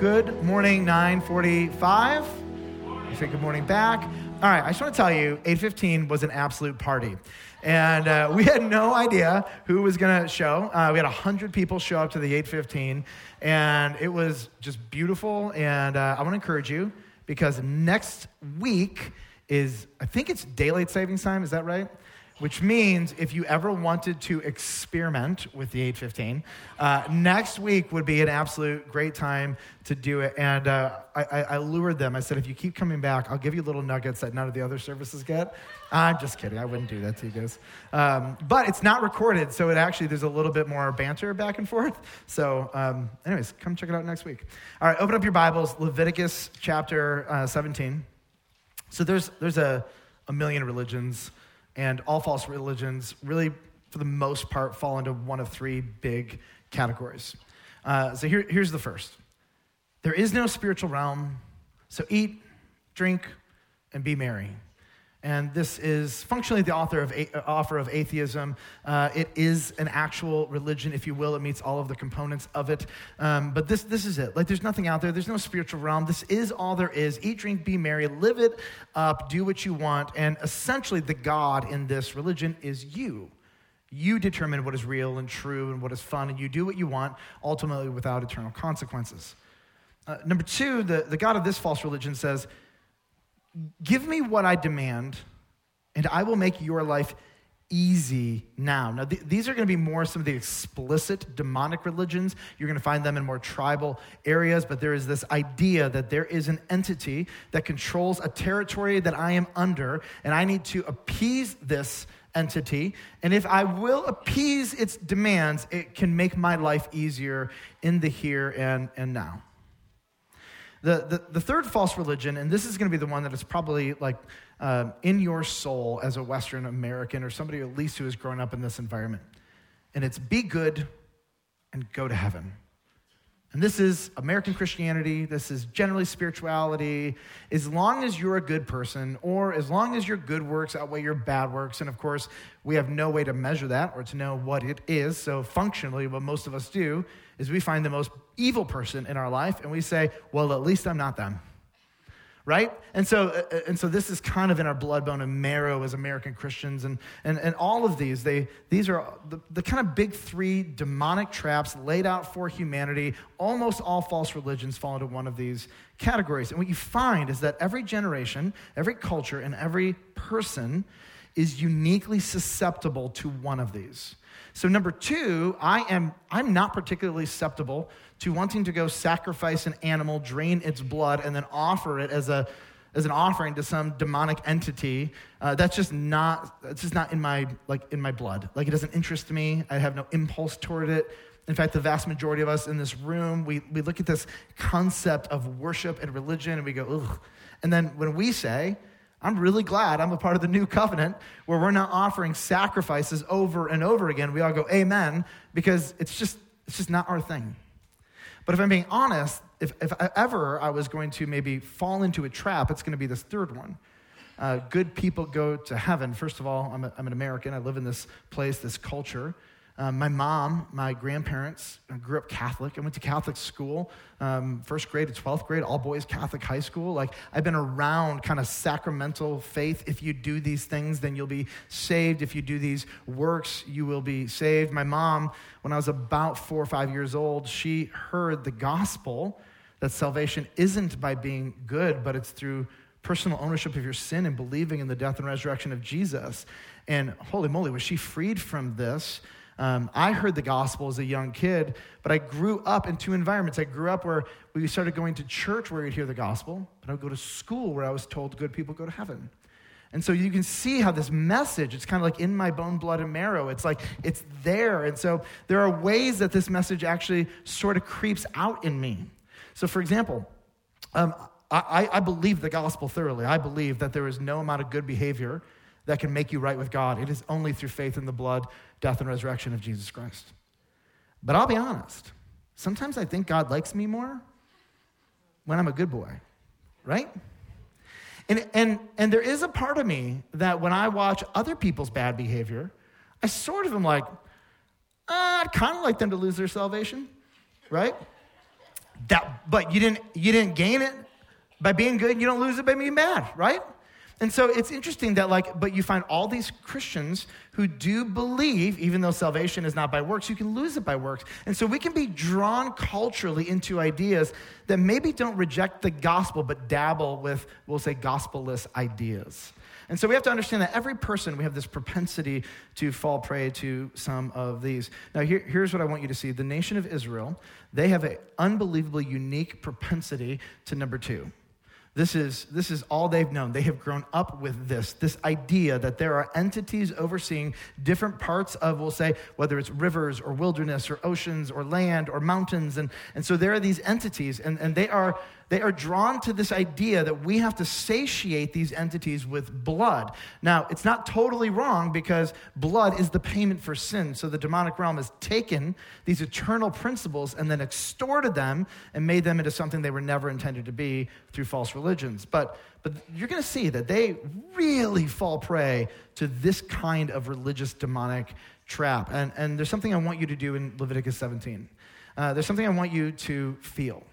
good morning, 945. You say good morning back. All right, I just want to tell you, 815 was an absolute party. And uh, we had no idea who was going to show. Uh, we had 100 people show up to the 815, and it was just beautiful. And uh, I want to encourage you because next week is, I think it's daylight savings time, is that right? Which means if you ever wanted to experiment with the 815, uh, next week would be an absolute great time to do it. And uh, I, I, lured them. I said, if you keep coming back, I'll give you little nuggets that none of the other services get. I'm just kidding. I wouldn't do that to you guys. Um, but it's not recorded, so it actually, there's a little bit more banter back and forth. So, um, anyways, come check it out next week. All right, open up your Bibles, Leviticus chapter uh, 17. So there's, there's a, a million religions and all false religions really, for the most part, fall into one of three big categories. Uh, so here, here's the first there is no spiritual realm, so eat, drink, and be merry and this is functionally the author of a- offer of atheism. Uh, it is an actual religion, if you will. It meets all of the components of it. Um, but this, this is it. Like, there's nothing out there. There's no spiritual realm. This is all there is. Eat, drink, be merry, live it up, do what you want. And essentially, the God in this religion is you. You determine what is real and true and what is fun, and you do what you want, ultimately without eternal consequences. Uh, number two, the, the God of this false religion says, Give me what I demand, and I will make your life easy now. Now, th- these are going to be more some of the explicit demonic religions. You're going to find them in more tribal areas, but there is this idea that there is an entity that controls a territory that I am under, and I need to appease this entity. And if I will appease its demands, it can make my life easier in the here and, and now. The, the, the third false religion, and this is going to be the one that is probably like um, in your soul as a Western American or somebody at least who has grown up in this environment, and it's be good and go to heaven. And this is American Christianity. This is generally spirituality. As long as you're a good person, or as long as your good works outweigh your bad works, and of course, we have no way to measure that or to know what it is. So, functionally, what most of us do is we find the most evil person in our life and we say, well, at least I'm not them. Right? And so, uh, uh, and so this is kind of in our blood, bone, and marrow as American Christians. And, and, and all of these, they, these are the, the kind of big three demonic traps laid out for humanity. Almost all false religions fall into one of these categories. And what you find is that every generation, every culture, and every person is uniquely susceptible to one of these. So number two, I am I'm not particularly susceptible to wanting to go sacrifice an animal, drain its blood, and then offer it as a as an offering to some demonic entity. Uh, that's just not that's just not in my like in my blood. Like it doesn't interest me. I have no impulse toward it. In fact, the vast majority of us in this room, we, we look at this concept of worship and religion and we go, ugh. And then when we say, I'm really glad I'm a part of the new covenant where we're not offering sacrifices over and over again. We all go, Amen, because it's just, it's just not our thing. But if I'm being honest, if, if ever I was going to maybe fall into a trap, it's going to be this third one. Uh, good people go to heaven. First of all, I'm, a, I'm an American. I live in this place, this culture. Um, my mom, my grandparents uh, grew up Catholic. I went to Catholic school, um, first grade to 12th grade, all boys Catholic high school. Like, I've been around kind of sacramental faith. If you do these things, then you'll be saved. If you do these works, you will be saved. My mom, when I was about four or five years old, she heard the gospel that salvation isn't by being good, but it's through personal ownership of your sin and believing in the death and resurrection of Jesus. And holy moly, was she freed from this? Um, I heard the gospel as a young kid, but I grew up in two environments. I grew up where we started going to church where you'd hear the gospel, but I would go to school where I was told good people go to heaven. And so you can see how this message, it's kind of like in my bone, blood, and marrow. It's like it's there. And so there are ways that this message actually sort of creeps out in me. So, for example, um, I, I believe the gospel thoroughly. I believe that there is no amount of good behavior that can make you right with God. It is only through faith in the blood death, and resurrection of Jesus Christ. But I'll be honest, sometimes I think God likes me more when I'm a good boy, right? And, and, and there is a part of me that when I watch other people's bad behavior, I sort of am like, uh, I'd kind of like them to lose their salvation, right? That, but you didn't, you didn't gain it by being good, you don't lose it by being bad, right? And so it's interesting that, like, but you find all these Christians who do believe, even though salvation is not by works, you can lose it by works. And so we can be drawn culturally into ideas that maybe don't reject the gospel, but dabble with, we'll say, gospelless ideas. And so we have to understand that every person, we have this propensity to fall prey to some of these. Now, here, here's what I want you to see the nation of Israel, they have an unbelievably unique propensity to number two. This is, this is all they've known. They have grown up with this, this idea that there are entities overseeing different parts of, we'll say, whether it's rivers or wilderness or oceans or land or mountains. And, and so there are these entities, and, and they are they are drawn to this idea that we have to satiate these entities with blood. Now, it's not totally wrong because blood is the payment for sin. So the demonic realm has taken these eternal principles and then extorted them and made them into something they were never intended to be through false religions. But, but you're going to see that they really fall prey to this kind of religious demonic trap. And, and there's something I want you to do in Leviticus 17. Uh, there's something I want you to feel.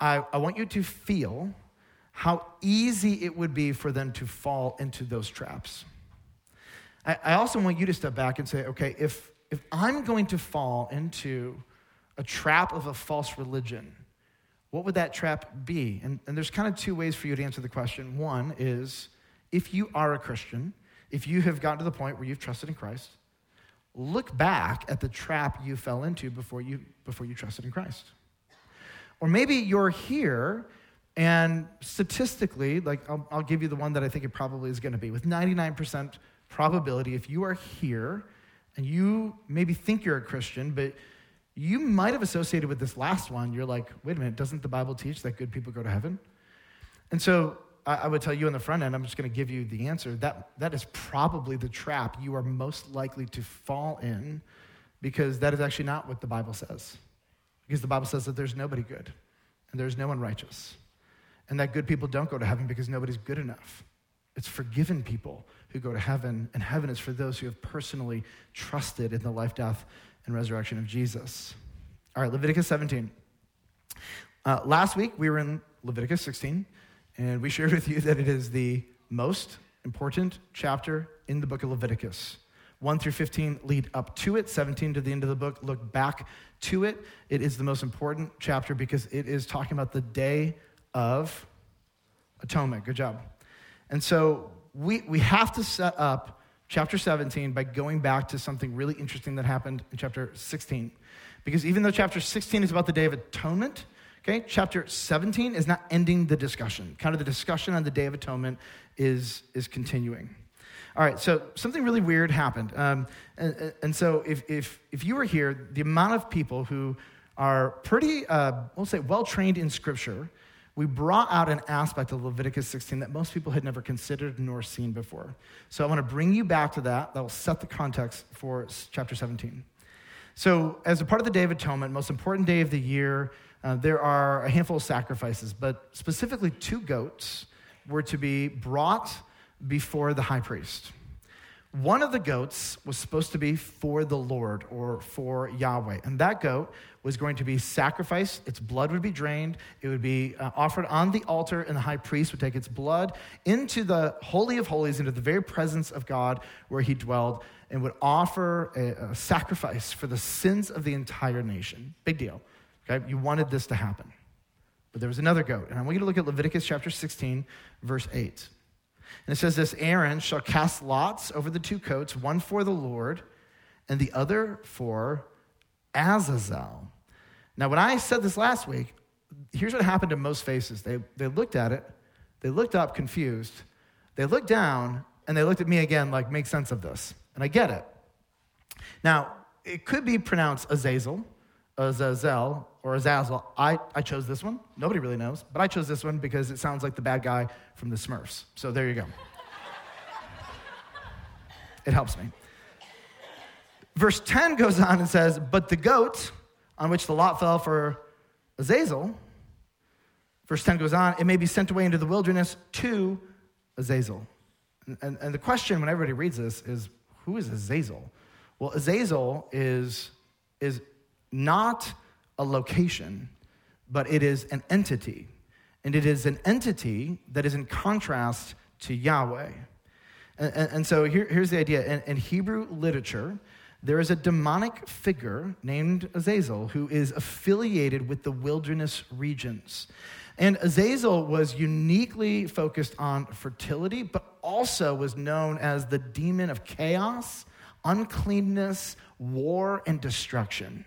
I, I want you to feel how easy it would be for them to fall into those traps. I, I also want you to step back and say, okay, if, if I'm going to fall into a trap of a false religion, what would that trap be? And, and there's kind of two ways for you to answer the question. One is if you are a Christian, if you have gotten to the point where you've trusted in Christ, look back at the trap you fell into before you, before you trusted in Christ. Or maybe you're here and statistically, like I'll, I'll, give you the one that I think it probably is going to be. With 99% probability, if you are here and you maybe think you're a Christian, but you might have associated with this last one, you're like, wait a minute, doesn't the Bible teach that good people go to heaven? And so I, would tell you on the front end, I'm just going to give you the answer. That, that is probably the trap you are most likely to fall in because that is actually not what the Bible says. Because the Bible says that there's nobody good and there's no one righteous. And that good people don't go to heaven because nobody's good enough. It's forgiven people who go to heaven, and heaven is for those who have personally trusted in the life, death, and resurrection of Jesus. All right, Leviticus 17. Uh, last week we were in Leviticus 16, and we shared with you that it is the most important chapter in the book of Leviticus. 1 through 15 lead up to it, 17 to the end of the book look back to it. It is the most important chapter because it is talking about the day of atonement. Good job. And so we, we have to set up chapter 17 by going back to something really interesting that happened in chapter 16. Because even though chapter 16 is about the day of atonement, okay, chapter 17 is not ending the discussion. Kind of the discussion on the day of atonement is, is continuing. All right, so something really weird happened. Um, and, and, so if, if, if you were here, the amount of people who are pretty, uh, we'll say, well trained in Scripture, we brought out an aspect of Leviticus 16 that most people had never considered nor seen before. So I want to bring you back to that. That will set the context for chapter 17. So, as a part of the Day of Atonement, most important day of the year, uh, there are a handful of sacrifices, but specifically two goats were to be brought before the high priest. One of the goats was supposed to be for the Lord or for Yahweh. And that goat was going to be sacrificed. Its blood would be drained. It would be uh, offered on the altar, and the high priest would take its blood into the Holy of Holies, into the very presence of God where he dwelled, and would offer a, a sacrifice for the sins of the entire nation. Big deal. Okay? You wanted this to happen. But there was another goat. And I want you to look at Leviticus chapter 16, verse 8. And it says this Aaron shall cast lots over the two coats, one for the Lord and the other for Azazel. Now, when I said this last week, here's what happened to most faces. They, they looked at it, they looked up confused, they looked down, and they looked at me again like, make sense of this. And I get it. Now, it could be pronounced Azazel, Azazel, or Azazel. I, I chose this one. Nobody really knows, but I chose this one because it sounds like the bad guy from the Smurfs. So there you go. it helps me. Verse 10 goes on and says, But the goat on which the lot fell for Azazel, verse 10 goes on, it may be sent away into the wilderness to Azazel. And, and, and the question when everybody reads this is, Who is Azazel? Well, Azazel is, is not a location. but it is an entity. And it is an entity that is in contrast to Yahweh. And, and, and so here, here's the idea in, in Hebrew literature, there is a demonic figure named Azazel who is affiliated with the wilderness regions. And Azazel was uniquely focused on fertility, but also was known as the demon of chaos, uncleanness, war, and destruction.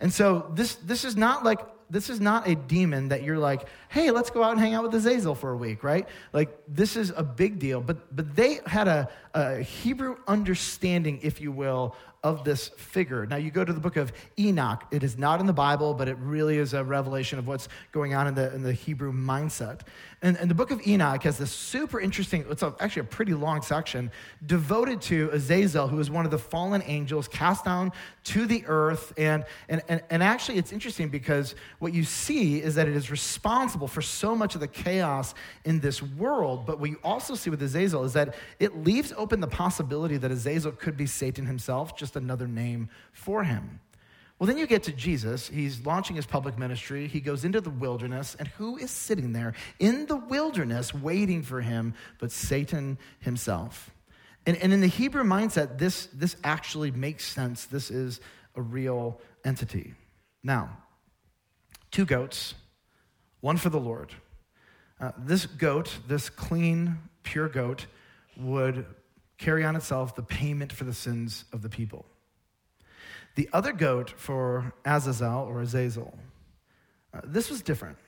And so this, this is not like this is not a demon that you're like, hey, let's go out and hang out with Azazel for a week, right? Like this is a big deal. But but they had a, a Hebrew understanding, if you will, of this figure. Now, you go to the book of Enoch. It is not in the Bible, but it really is a revelation of what's going on in the, in the Hebrew mindset. And, and the book of Enoch has this super interesting, it's a, actually a pretty long section devoted to Azazel, who is one of the fallen angels cast down to the earth. And, and, and, and actually, it's interesting because what you see is that it is responsible for so much of the chaos in this world. But what you also see with Azazel is that it leaves open the possibility that Azazel could be Satan himself, just another name for him. Well, then you get to Jesus. He's launching his public ministry. He goes into the wilderness, and who is sitting there in the wilderness waiting for him but Satan himself? And, and in the Hebrew mindset, this, this actually makes sense. This is a real entity. Now, two goats, one for the Lord. Uh, this goat, this clean, pure goat, would carry on itself the payment for the sins of the people. The other goat for Azazel or Azazel, uh, this was different.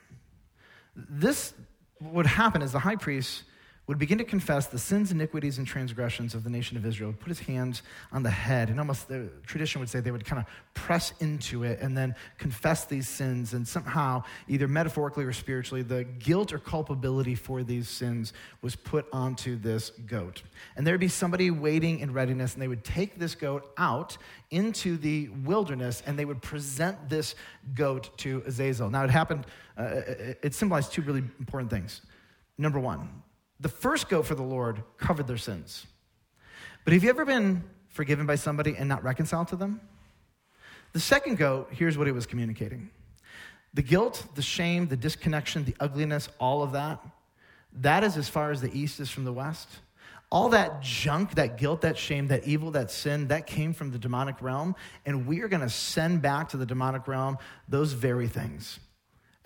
This would happen as the high priest would begin to confess the sins, iniquities, and transgressions of the nation of Israel, put his hands on the head, and almost the tradition would say they would kind of press into it and then confess these sins, and somehow, either metaphorically or spiritually, the guilt or culpability for these sins was put onto this goat. And there'd be somebody waiting in readiness, and they would take this goat out into the wilderness, and they would present this goat to Azazel. Now, it happened, uh, it symbolized two really important things. Number one, the first goat for the Lord covered their sins. But have you ever been forgiven by somebody and not reconciled to them? The second goat, here's what it was communicating the guilt, the shame, the disconnection, the ugliness, all of that, that is as far as the east is from the west. All that junk, that guilt, that shame, that evil, that sin, that came from the demonic realm. And we are going to send back to the demonic realm those very things.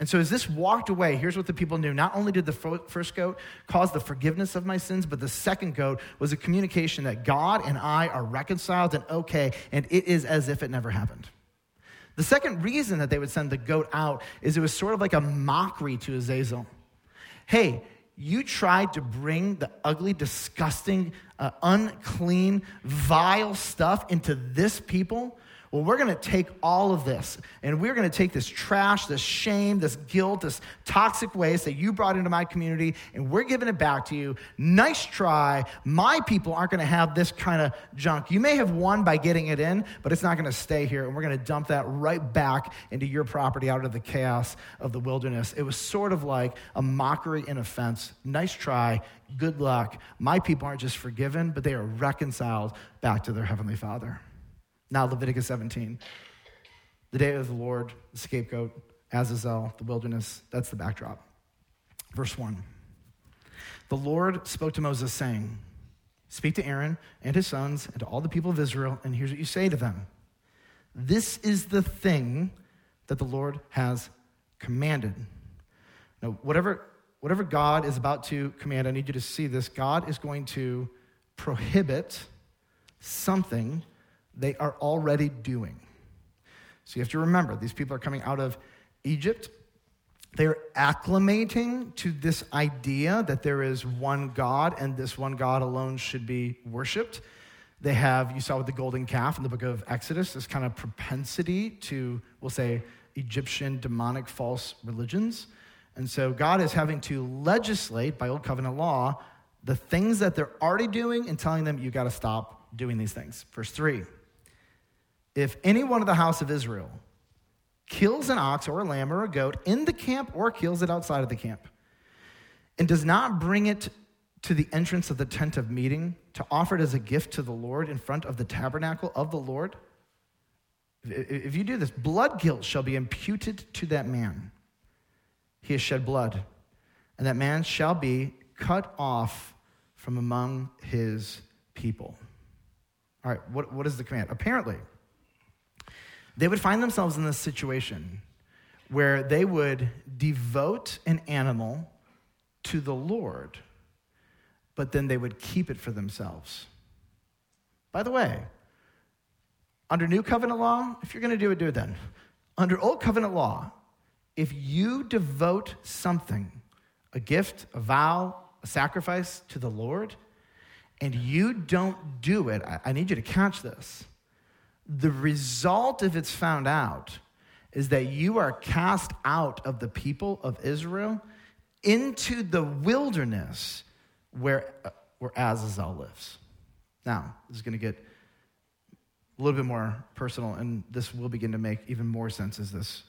And so, as this walked away, here's what the people knew. Not only did the first goat cause the forgiveness of my sins, but the second goat was a communication that God and I are reconciled and okay, and it is as if it never happened. The second reason that they would send the goat out is it was sort of like a mockery to Azazel. Hey, you tried to bring the ugly, disgusting, uh, unclean, vile stuff into this people well, we're going to take all of this and we're going to take this trash, this shame, this guilt, this toxic waste that you brought into my community and we're giving it back to you. Nice try. My people aren't going to have this kind of junk. You may have won by getting it in, but it's not going to stay here and we're going to dump that right back into your property out of the chaos of the wilderness. It was sort of like a mockery and offense. Nice try. Good luck. My people aren't just forgiven, but they are reconciled back to their Heavenly Father. Now, Leviticus 17. The day of the Lord, the scapegoat, Azazel, the wilderness. That's the backdrop. Verse 1. The Lord spoke to Moses, saying, Speak to Aaron and his sons and to all the people of Israel, and here's what you say to them This is the thing that the Lord has commanded. Now, whatever, whatever God is about to command, I need you to see this. God is going to prohibit something they are already doing. So you have to remember, these people are coming out of Egypt. They're acclimating to this idea that there is one God and this one God alone should be worshiped. They have, you saw with the golden calf in the book of Exodus, this kind of propensity to, we'll say, Egyptian demonic false religions. And so God is having to legislate by Old Covenant law the things that they're already doing and telling them, you got to stop doing these things. Verse 3 if any one of the house of Israel kills an ox or a lamb or a goat in the camp or kills it outside of the camp and does not bring it to the entrance of the tent of meeting to offer it as a gift to the Lord in front of the tabernacle of the Lord, if you do this, blood guilt shall be imputed to that man. he has shed blood, and that man shall be cut off from among his people. All right, what, what is the command? Apparently, they would find themselves in this situation where they would devote an animal to the Lord, but then they would keep it for themselves. By the way, under New Covenant law, if you're going to do it, do it then. Under Old Covenant law, if you devote something, a gift, a vow, a sacrifice to the Lord, and you don't do it, I, need you to catch this. The result, if it's found out, is that you are cast out of the people of Israel into the wilderness where, where Azazel lives. Now, this is going to get a little bit more personal, and this will begin to make even more sense as this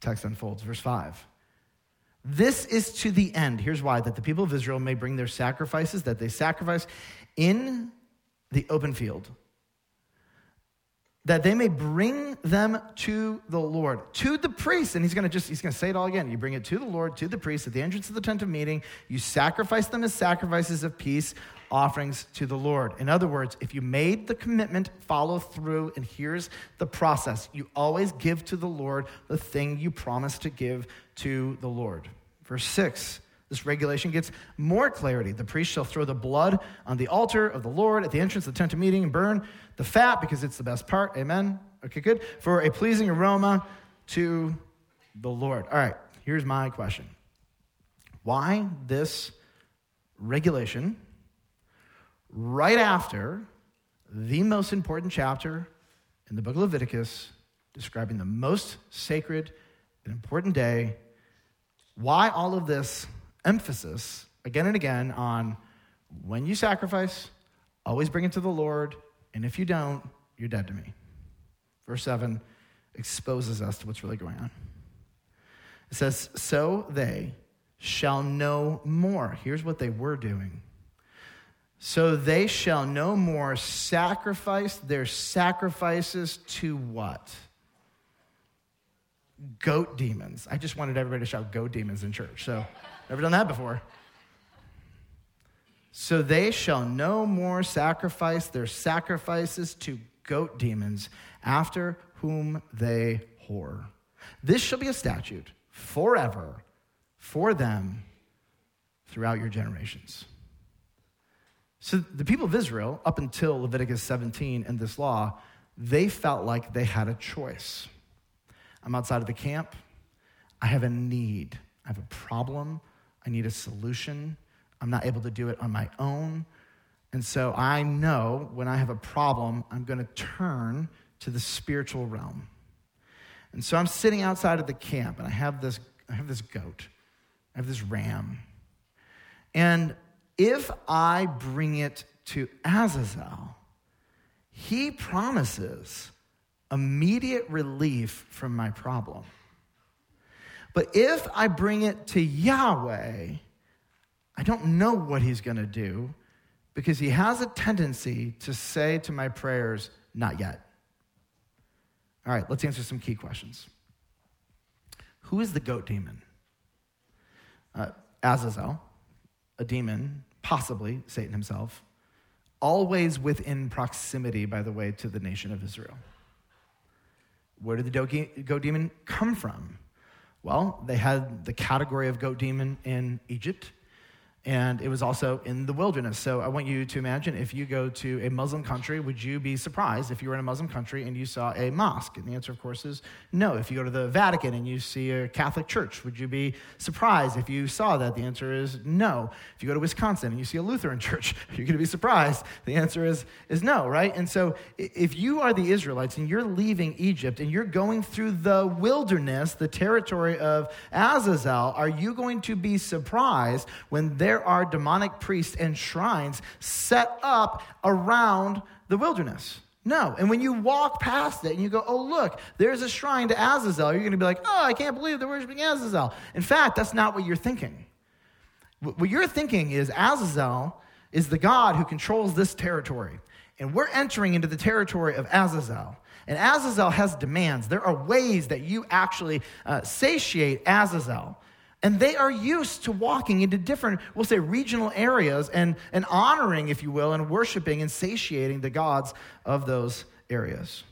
text unfolds. Verse 5. This is to the end. Here's why that the people of Israel may bring their sacrifices that they sacrifice in the open field, that they may bring them to the Lord, to the priest. And he's going to just, he's going to say it all again. You bring it to the Lord, to the priest at the entrance of the tent of meeting. You sacrifice them as sacrifices of peace offerings to the Lord. In other words, if you made the commitment, follow through, and here's the process you always give to the Lord the thing you promised to give to the Lord. Verse 6. This regulation gets more clarity. The priest shall throw the blood on the altar of the Lord at the entrance of the tent of meeting and burn the fat because it's the best part. Amen. Okay, good. For a pleasing aroma to the Lord. All right, here's my question Why this regulation right after the most important chapter in the book of Leviticus, describing the most sacred and important day. Why all of this emphasis again and again on when you sacrifice, always bring it to the Lord, and if you don't, you're dead to me. Verse 7 exposes us to what's really going on. It says, So they shall know more. Here's what they were doing so they shall no more sacrifice their sacrifices to what? Goat demons. I just wanted everybody to shout goat demons in church. So, never done that before. So they shall no more sacrifice their sacrifices to goat demons after whom they whore. This shall be a statute forever for them throughout your generations. So the people of Israel, up until Leviticus 17 and this law, they felt like they had a choice. I'm outside of the camp. I have a need. I have a problem. I need a solution. I'm not able to do it on my own. And so I know when I have a problem, I'm going to turn to the spiritual realm. And so I'm sitting outside of the camp and I have this, I have this goat, I have this ram. And if I bring it to Azazel, he promises immediate relief from my problem. But if I bring it to Yahweh, I don't know what he's going to do because he has a tendency to say to my prayers, not yet. All right, let's answer some key questions. Who is the goat demon? Uh, Azazel a demon, possibly Satan himself, always within proximity, by the way, to the nation of Israel. Where did the goat demon come from? Well, they had the category of goat demon in Egypt and it was also in the wilderness. So I want you to imagine if you go to a Muslim country, would you be surprised if you were in a Muslim country and you saw a mosque? And the answer, of course, is no. If you go to the Vatican and you see a Catholic church, would you be surprised if you saw that? The answer is no. If you go to Wisconsin and you see a Lutheran church, you're going to be surprised. The answer is, is no, right? And so if you are the Israelites and you're leaving Egypt and you're going through the wilderness, the territory of Azazel, are you going to be surprised when there there are demonic priests and shrines set up around the wilderness. No. And when you walk past it and you go, oh, look, there's a shrine to Azazel, you're going to be like, oh, I can't believe they're worshiping Azazel. In fact, that's not what you're thinking. What you're thinking is Azazel is the God who controls this territory. And we're entering into the territory of Azazel. And Azazel has demands. There are ways that you actually uh, satiate Azazel. And they are used to walking into different, we'll say, regional areas and, and honoring, if you will, and worshiping and satiating the gods of those areas.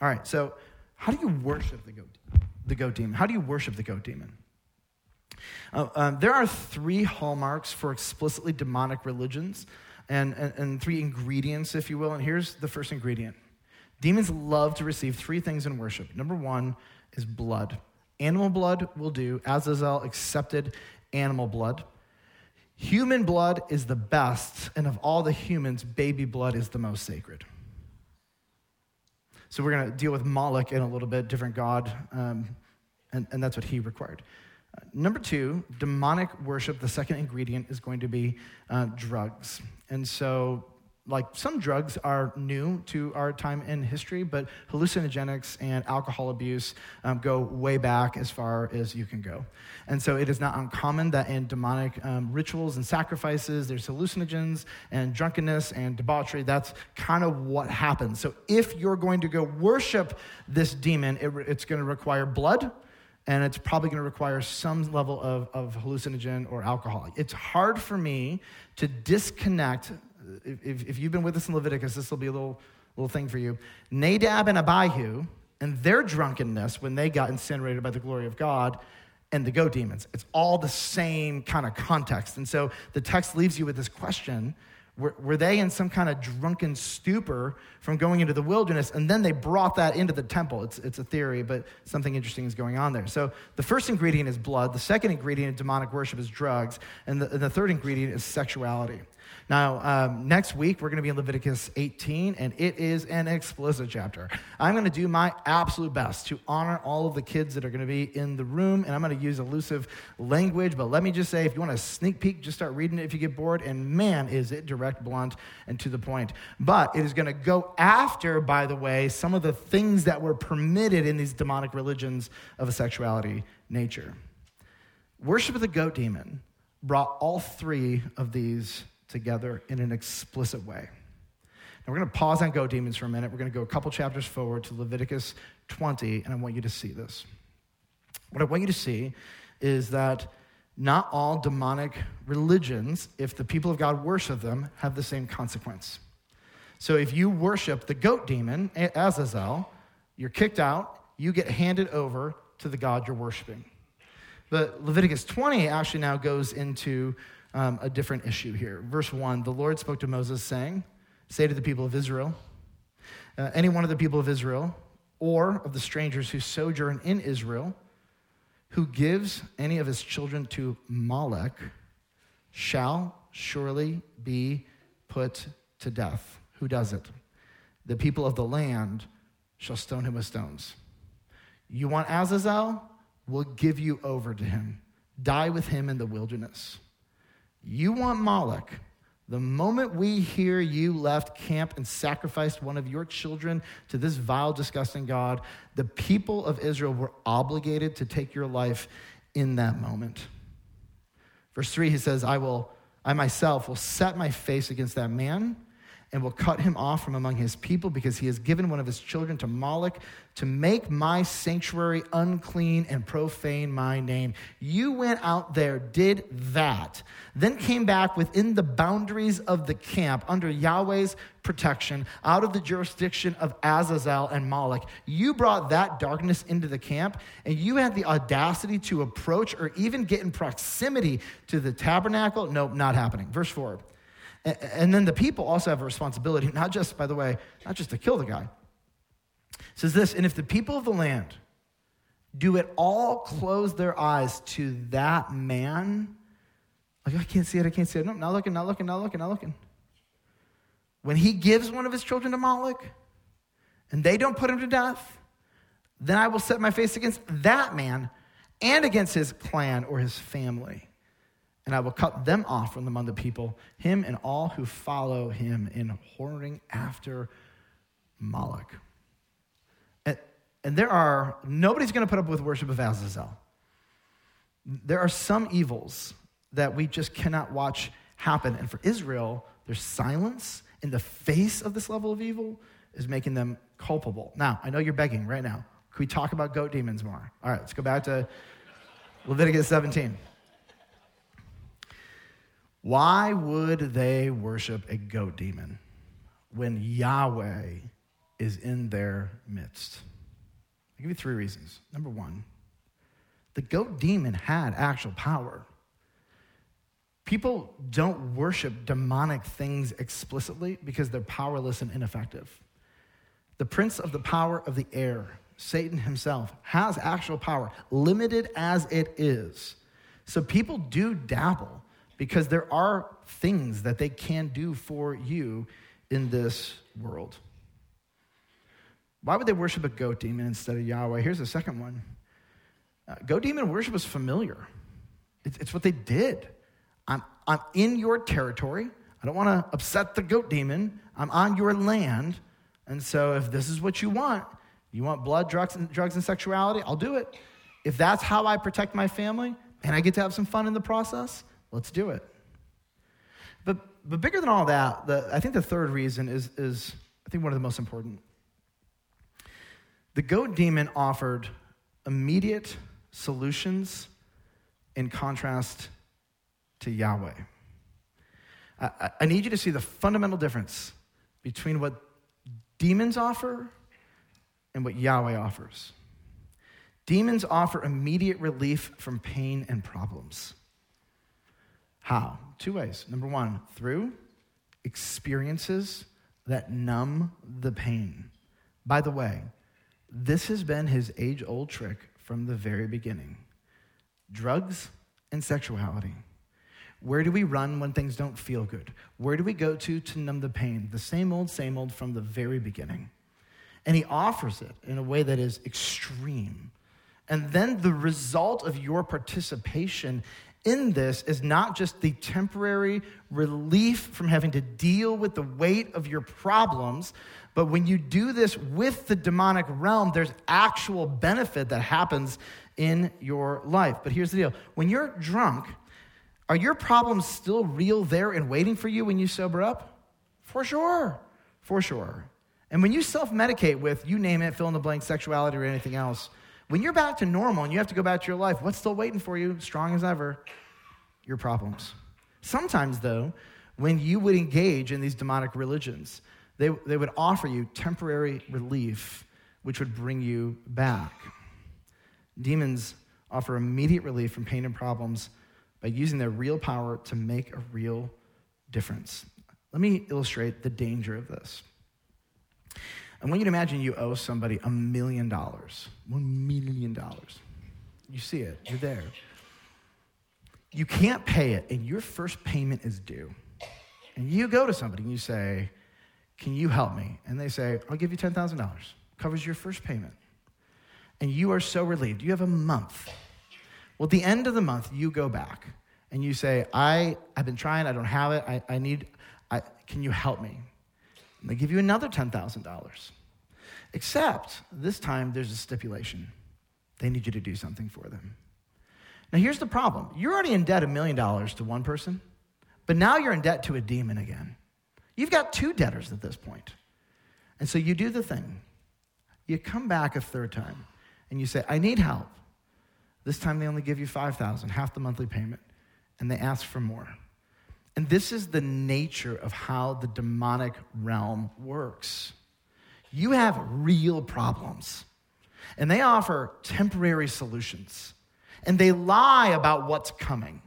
All right, so how do you worship the goat, the goat demon? How do you worship the goat demon? Uh, um, there are three hallmarks for explicitly demonic religions and, and, and three ingredients, if you will. And here's the first ingredient demons love to receive three things in worship. Number one is blood. Animal blood will do. Azazel accepted animal blood. Human blood is the best, and of all the humans, baby blood is the most sacred. So we're going to deal with Moloch in a little bit, different god, um, and, and that's what he required. Uh, number two, demonic worship, the second ingredient is going to be uh, drugs. And so like some drugs are new to our time in history, but hallucinogenics and alcohol abuse um, go way back as far as you can go. And so it is not uncommon that in demonic um, rituals and sacrifices, there's hallucinogens and drunkenness and debauchery. That's kind of what happens. So if you're going to go worship this demon, it, it's going to require blood and it's probably going to require some level of, of hallucinogen or alcohol. It's hard for me to disconnect if, if you've been with us in Leviticus, this will be a little, little thing for you. Nadab and Abihu and their drunkenness when they got incinerated by the glory of God and the goat demons. It's all the same kind of context. And so the text leaves you with this question were, were, they in some kind of drunken stupor from going into the wilderness? And then they brought that into the temple. It's, it's a theory, but something interesting is going on there. So the first ingredient is blood. The second ingredient in demonic worship is drugs. And the, and the third ingredient is sexuality. Now, um, next week, we're going to be in Leviticus 18, and it is an explicit chapter. I'm going to do my absolute best to honor all of the kids that are going to be in the room, and I'm going to use elusive language. But let me just say if you want a sneak peek, just start reading it if you get bored. And man, is it direct, blunt, and to the point. But it is going to go after, by the way, some of the things that were permitted in these demonic religions of a sexuality nature. Worship of the goat demon brought all three of these together in an explicit way. Now, we're going to pause on goat demons for a minute. We're going to go a couple chapters forward to Leviticus 20, and I want you to see this. What I want you to see is that not all demonic religions, if the people of God worship them, have the same consequence. So if you worship the goat demon, Azazel, you're kicked out, you get handed over to the God you're worshiping. But Leviticus 20 actually now goes into um, a different issue here. Verse 1 The Lord spoke to Moses, saying, Say to the people of Israel, uh, any one of the people of Israel, or of the strangers who sojourn in Israel, who gives any of his children to Molech, shall surely be put to death. Who does it? The people of the land shall stone him with stones. You want Azazel? We'll give you over to him. Die with him in the wilderness. You want Moloch. The moment we hear you left camp and sacrificed one of your children to this vile, disgusting God, the people of Israel were obligated to take your life in that moment. Verse 3, he says, I will, I myself will set my face against that man and will cut him off from among his people because he has given one of his children to Moloch to make my sanctuary unclean and profane my name. You went out there, did that, then came back within the boundaries of the camp under Yahweh's protection out of the jurisdiction of Azazel and Moloch. You brought that darkness into the camp and you had the audacity to approach or even get in proximity to the tabernacle. Nope, not happening. Verse 4. And then the people also have a responsibility, not just, by the way, not just to kill the guy. It says this, and if the people of the land do it all close their eyes to that man, like, I can't see it, I can't see it. No, not looking, not looking, not looking, not looking. When he gives one of his children to Moloch and they don't put him to death, then I will set my face against that man and against his clan or his family and I will cut them off from among the people, him and all who follow him in whoring after Moloch. And, and there are, nobody's going to put up with worship of Azazel. There are some evils that we just cannot watch happen. And for Israel, their silence in the face of this level of evil is making them culpable. Now, I know you're begging right now. Can we talk about goat demons more? All right, let's go back to Leviticus 17. Why would they worship a goat demon when Yahweh is in their midst? I'll give you three reasons. Number one, the goat demon had actual power. People don't worship demonic things explicitly because they're powerless and ineffective. The prince of the power of the air, Satan himself, has actual power, limited as it is. So people do dabble because there are things that they can do for you in this world. Why would they worship a goat demon instead of Yahweh? Here's the second one uh, goat demon worship is familiar, it's, it's what they did. I'm, I'm in your territory. I don't want to upset the goat demon. I'm on your land. And so, if this is what you want, you want blood, drugs, and, drugs, and sexuality, I'll do it. If that's how I protect my family and I get to have some fun in the process, Let's do it. But, but bigger than all that, the, I think the third reason is, is, I think, one of the most important. The goat demon offered immediate solutions in contrast to Yahweh. I, I need you to see the fundamental difference between what demons offer and what Yahweh offers. Demons offer immediate relief from pain and problems. How? Two ways. Number one, through experiences that numb the pain. By the way, this has been his age old trick from the very beginning drugs and sexuality. Where do we run when things don't feel good? Where do we go to to numb the pain? The same old, same old from the very beginning. And he offers it in a way that is extreme. And then the result of your participation in this is not just the temporary relief from having to deal with the weight of your problems, but when you do this with the demonic realm, there's actual benefit that happens in your life. But here's the deal when you're drunk, are your problems still real there and waiting for you when you sober up? For sure. For sure. And when you self medicate with, you name it, fill in the blank, sexuality or anything else, when you're back to normal and you have to go back to your life, what's still waiting for you, strong as ever? Your problems. Sometimes, though, when you would engage in these demonic religions, they, they would offer you temporary relief, which would bring you back. Demons offer immediate relief from pain and problems by using their real power to make a real difference. Let me illustrate the danger of this. I want you to imagine you owe somebody a million dollars. One million dollars. You see it, you're there. You can't pay it, and your first payment is due. And you go to somebody and you say, Can you help me? And they say, I'll give you $10,000. Covers your first payment. And you are so relieved. You have a month. Well, at the end of the month, you go back and you say, I, I've been trying, I don't have it, I, I need, I, can you help me? They give you another $10,000. Except this time there's a stipulation. They need you to do something for them. Now, here's the problem you're already in debt a million dollars to one person, but now you're in debt to a demon again. You've got two debtors at this point. And so you do the thing. You come back a third time and you say, I need help. This time they only give you 5000 half the monthly payment, and they ask for more. And this is the nature of how the demonic realm works. You have real problems, and they offer temporary solutions, and they lie about what's coming.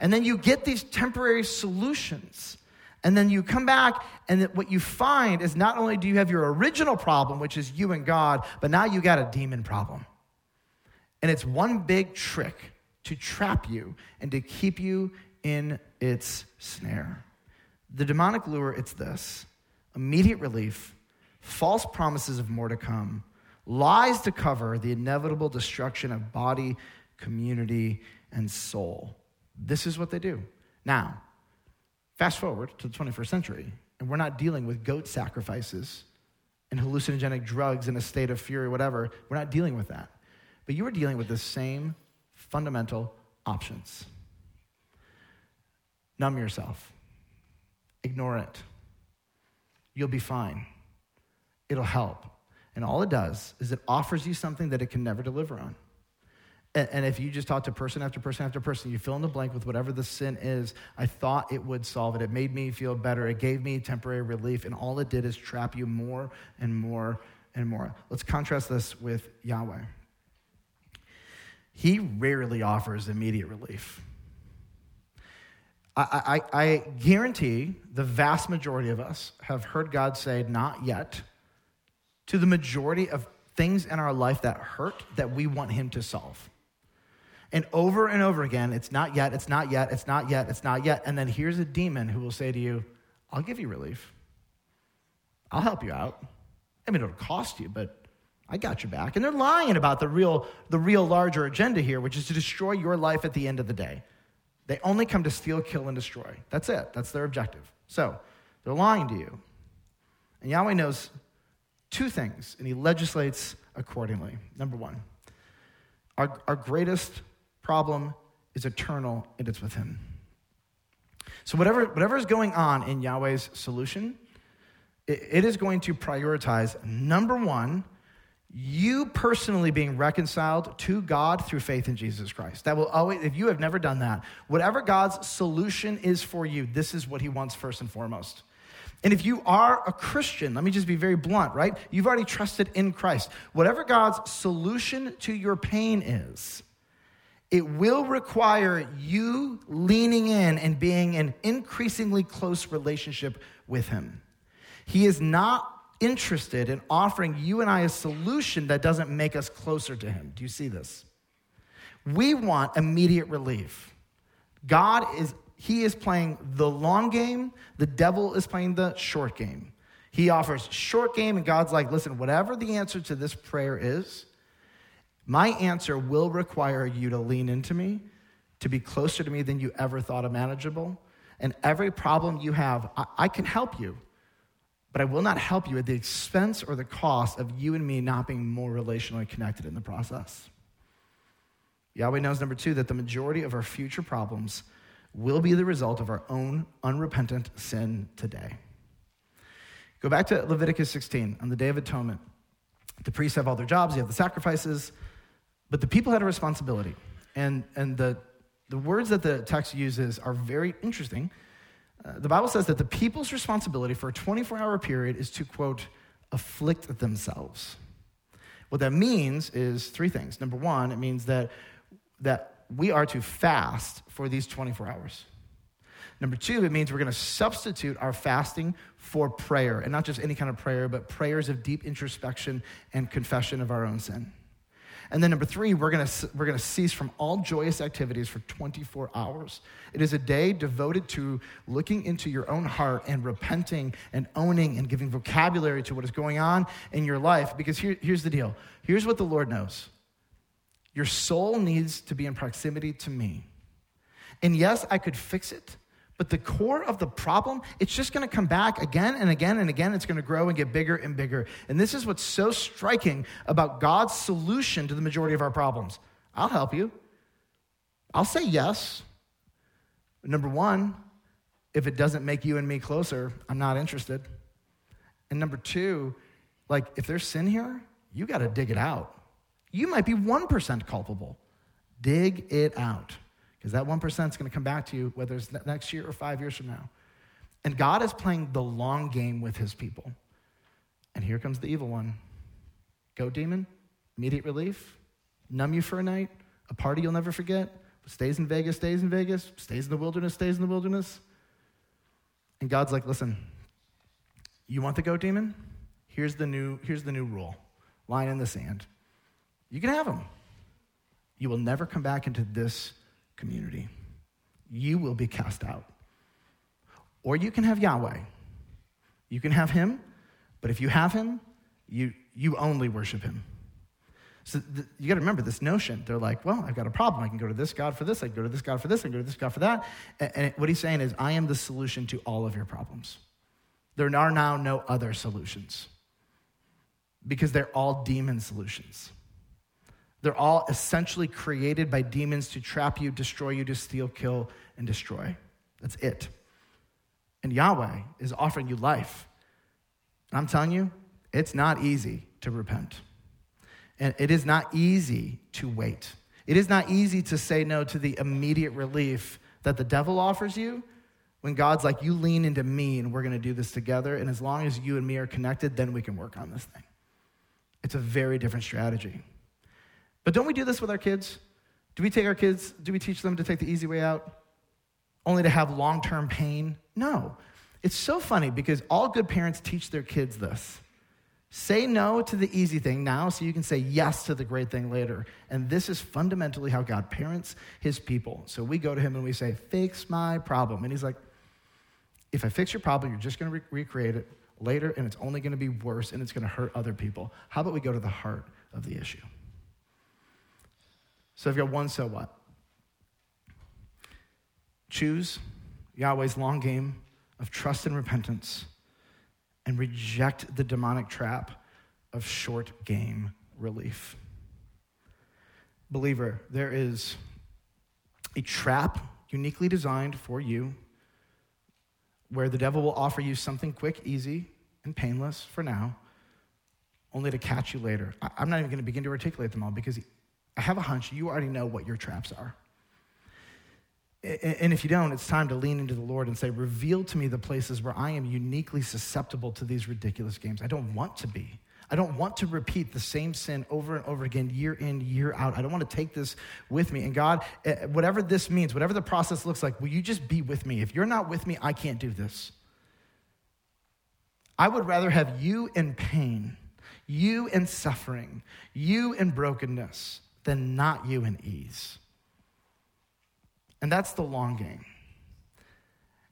And then you get these temporary solutions. And then you come back, and what you find is not only do you have your original problem, which is you and God, but now you got a demon problem. And it's one big trick to trap you and to keep you in its snare. The demonic lure, it's this immediate relief, false promises of more to come, lies to cover the inevitable destruction of body, community, and soul. This is what they do. Now, fast forward to the 21st century, and we're not dealing with goat sacrifices and hallucinogenic drugs in a state of fury, whatever. We're not dealing with that. But you are dealing with the same fundamental options numb yourself, ignore it. You'll be fine. It'll help. And all it does is it offers you something that it can never deliver on. And, if you just talk to person after person after person, you fill in the blank with whatever the sin is, I thought it would solve it. It made me feel better. It gave me temporary relief. And all it did is trap you more and more and more. Let's contrast this with Yahweh. He rarely offers immediate relief. I, I, I, guarantee the vast majority of us have heard God say, not yet, to the majority of things in our life that hurt that we want Him to solve. And over and over again, it's not yet, it's not yet, it's not yet, it's not yet. And then here's a demon who will say to you, I'll give you relief. I'll help you out. I mean, it'll cost you, but I got your back. And they're lying about the real, the real larger agenda here, which is to destroy your life at the end of the day. They only come to steal, kill, and destroy. That's it. That's their objective. So they're lying to you. And Yahweh knows two things, and he legislates accordingly. Number one, our, our greatest problem is eternal, and it's with Him. So, whatever, whatever is going on in Yahweh's solution, it, it is going to prioritize number one, you personally being reconciled to God through faith in Jesus Christ. That will always, if you have never done that, whatever God's solution is for you, this is what He wants first and foremost. And if you are a Christian, let me just be very blunt, right? You've already trusted in Christ. Whatever God's solution to your pain is, it will require you leaning in and being an increasingly close relationship with Him. He is not interested in offering you and I a solution that doesn't make us closer to Him. Do you see this? We want immediate relief. God is, He is playing the long game, the devil is playing the short game. He offers short game, and God's like, listen, whatever the answer to this prayer is, my answer will require you to lean into me, to be closer to me than you ever thought imaginable. And every problem you have, I, I can help you, but I will not help you at the expense or the cost of you and me not being more relationally connected in the process. Yahweh knows, number two, that the majority of our future problems will be the result of our own unrepentant sin today. Go back to Leviticus 16 on the Day of Atonement. The priests have all their jobs, you have the sacrifices. But the people had a responsibility. And, and the, the words that the text uses are very interesting. Uh, the Bible says that the people's responsibility for a 24 hour period is to, quote, afflict themselves. What that means is three things. Number one, it means that, that we are to fast for these 24 hours. Number two, it means we're going to substitute our fasting for prayer, and not just any kind of prayer, but prayers of deep introspection and confession of our own sin. And then number three, we're gonna, we're gonna cease from all joyous activities for 24 hours. It is a day devoted to looking into your own heart and repenting and owning and giving vocabulary to what is going on in your life. Because here, here's the deal here's what the Lord knows your soul needs to be in proximity to me. And yes, I could fix it. But the core of the problem, it's just going to come back again and again and again. It's going to grow and get bigger and bigger. And this is what's so striking about God's solution to the majority of our problems. I'll help you. I'll say yes. Number one, if it doesn't make you and me closer, I'm not interested. And number two, like if there's sin here, you got to dig it out. You might be 1% culpable. Dig it out because that 1% is going to come back to you whether it's next year or five years from now. And God is playing the long game with his people. And here comes the evil one. Go, demon, immediate relief, numb you for a night, a party you'll never forget, stays in Vegas, stays in Vegas, stays in the wilderness, stays in the wilderness. And God's like, listen, you want the goat demon? Here's the new, here's the new rule line in the sand. You can have him. You will never come back into this community. You will be cast out. Or you can have Yahweh. You can have him, but if you have him, you, you only worship him. So you got to remember this notion. They're like, well, I've got a problem. I can go to this God for this. I can go to this God for this. I can go to this God for that. And, and what he's saying is, I am the solution to all of your problems. There are now no other solutions because they're all demon solutions. They're all essentially created by demons to trap you, destroy you, to steal, kill, and destroy. That's it. And Yahweh is offering you life. And I'm telling you, it's not easy to repent. And it is not easy to wait. It is not easy to say no to the immediate relief that the devil offers you when God's like, you lean into me and we're going to do this together. And as long as you and me are connected, then we can work on this thing. It's a very different strategy. But don't we do this with our kids? Do we take our kids, do we teach them to take the easy way out? Only to have long term pain? No. It's so funny because all good parents teach their kids this. Say no to the easy thing now so you can say yes to the great thing later. And this is fundamentally how God parents his people. So we go to him and we say, Fix my problem. And he's like, If I fix your problem, you're just going to re- recreate it later and it's only going to be worse and it's going to hurt other people. How about we go to the heart of the issue? So I've got one so what? Choose Yahweh's long game of trust and repentance and reject the demonic trap of short game relief. Believer, there is a trap uniquely designed for you where the devil will offer you something quick, easy, and painless for now, only to catch you later. I'm not even going to begin to articulate them all because I have a hunch you already know what your traps are. And if you don't, it's time to lean into the Lord and say, Reveal to me the places where I am uniquely susceptible to these ridiculous games. I don't want to be. I don't want to repeat the same sin over and over again, year in, year out. I don't want to take this with me. And God, whatever this means, whatever the process looks like, will you just be with me? If you're not with me, I can't do this. I would rather have you in pain, you in suffering, you in brokenness, than not you in ease. And that's the long game.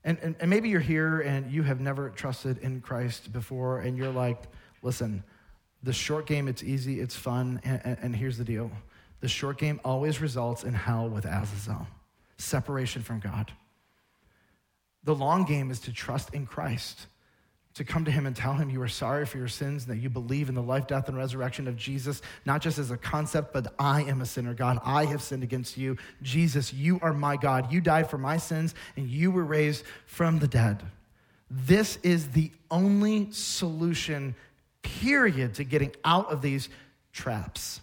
And, and, and, maybe you're here and you have never trusted in Christ before, and you're like, listen, the short game, it's easy, it's fun, and, and, and here's the deal the short game always results in hell with Azazel, separation from God. The long game is to trust in Christ to come to him and tell him you are sorry for your sins and that you believe in the life, death, and resurrection of Jesus, not just as a concept, but I am a sinner. God, I have sinned against you. Jesus, you are my God. You died for my sins and you were raised from the dead. This is the only solution, period, to getting out of these traps.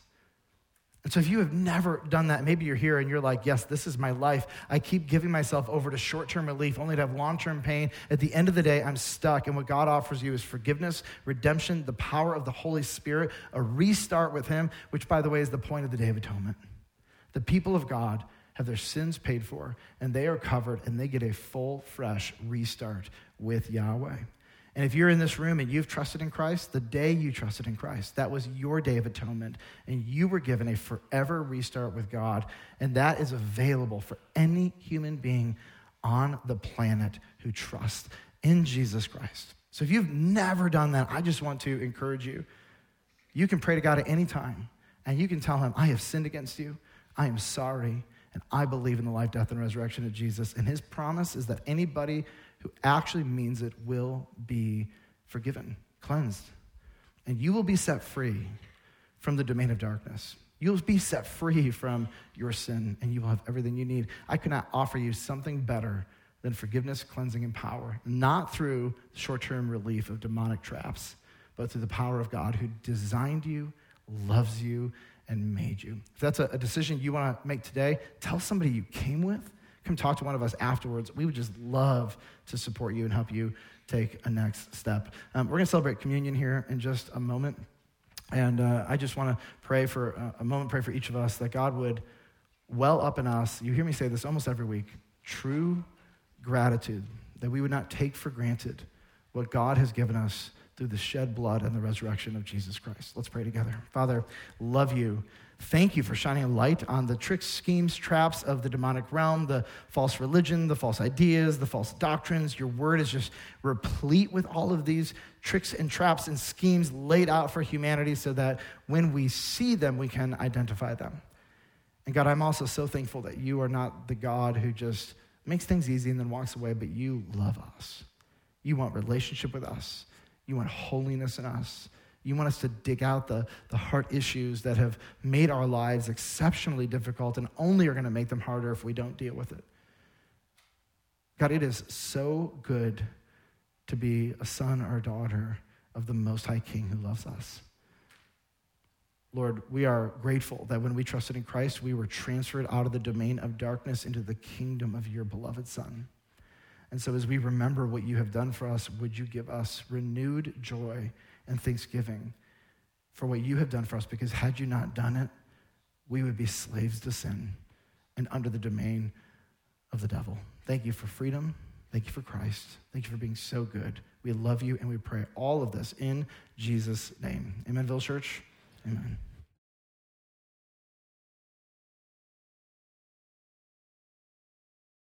And so, if you have never done that, maybe you're here and you're like, yes, this is my life. I keep giving myself over to short term relief only to have long term pain. At the end of the day, I'm stuck. And what God offers you is forgiveness, redemption, the power of the Holy Spirit, a restart with Him, which, by the way, is the point of the Day of Atonement. The people of God have their sins paid for, and they are covered, and they get a full, fresh restart with Yahweh. And if you're in this room and you've trusted in Christ, the day you trusted in Christ, that was your day of atonement. And you were given a forever restart with God. And that is available for any human being on the planet who trusts in Jesus Christ. So if you've never done that, I just want to encourage you. You can pray to God at any time and you can tell him, I have sinned against you. I am sorry. And I believe in the life, death, and resurrection of Jesus. And his promise is that anybody who actually means it will be forgiven, cleansed. And you will be set free from the domain of darkness. You'll be set free from your sin, and you will have everything you need. I cannot offer you something better than forgiveness, cleansing, and power, not through short term relief of demonic traps, but through the power of God who designed you, loves you, and made you. If that's a, decision you want to make today, tell somebody you came with come talk to one of us afterwards. We would just love to support you and help you take a next step. Um, we're going to celebrate communion here in just a moment. And uh, I just want to pray for uh, a moment, pray for each of us that God would well up in us. You hear me say this almost every week true gratitude, that we would not take for granted what God has given us through the shed blood and the resurrection of Jesus Christ. Let's pray together. Father, love you. Thank you for shining a light on the tricks, schemes, traps of the demonic realm, the false religion, the false ideas, the false doctrines. Your word is just replete with all of these tricks and traps and schemes laid out for humanity so that when we see them, we can identify them. And God, I'm also so thankful that you are not the God who just makes things easy and then walks away, but you love us. You want relationship with us, you want holiness in us. You want us to dig out the, the heart issues that have made our lives exceptionally difficult and only are going to make them harder if we don't deal with it. God, it is so good to be a son or daughter of the Most High King who loves us. Lord, we are grateful that when we trusted in Christ, we were transferred out of the domain of darkness into the kingdom of your beloved Son. And so, as we remember what you have done for us, would you give us renewed joy and thanksgiving for what you have done for us? Because had you not done it, we would be slaves to sin and under the domain of the devil. Thank you for freedom. Thank you for Christ. Thank you for being so good. We love you and we pray all of this in Jesus' name. Amen, Village Church. Amen.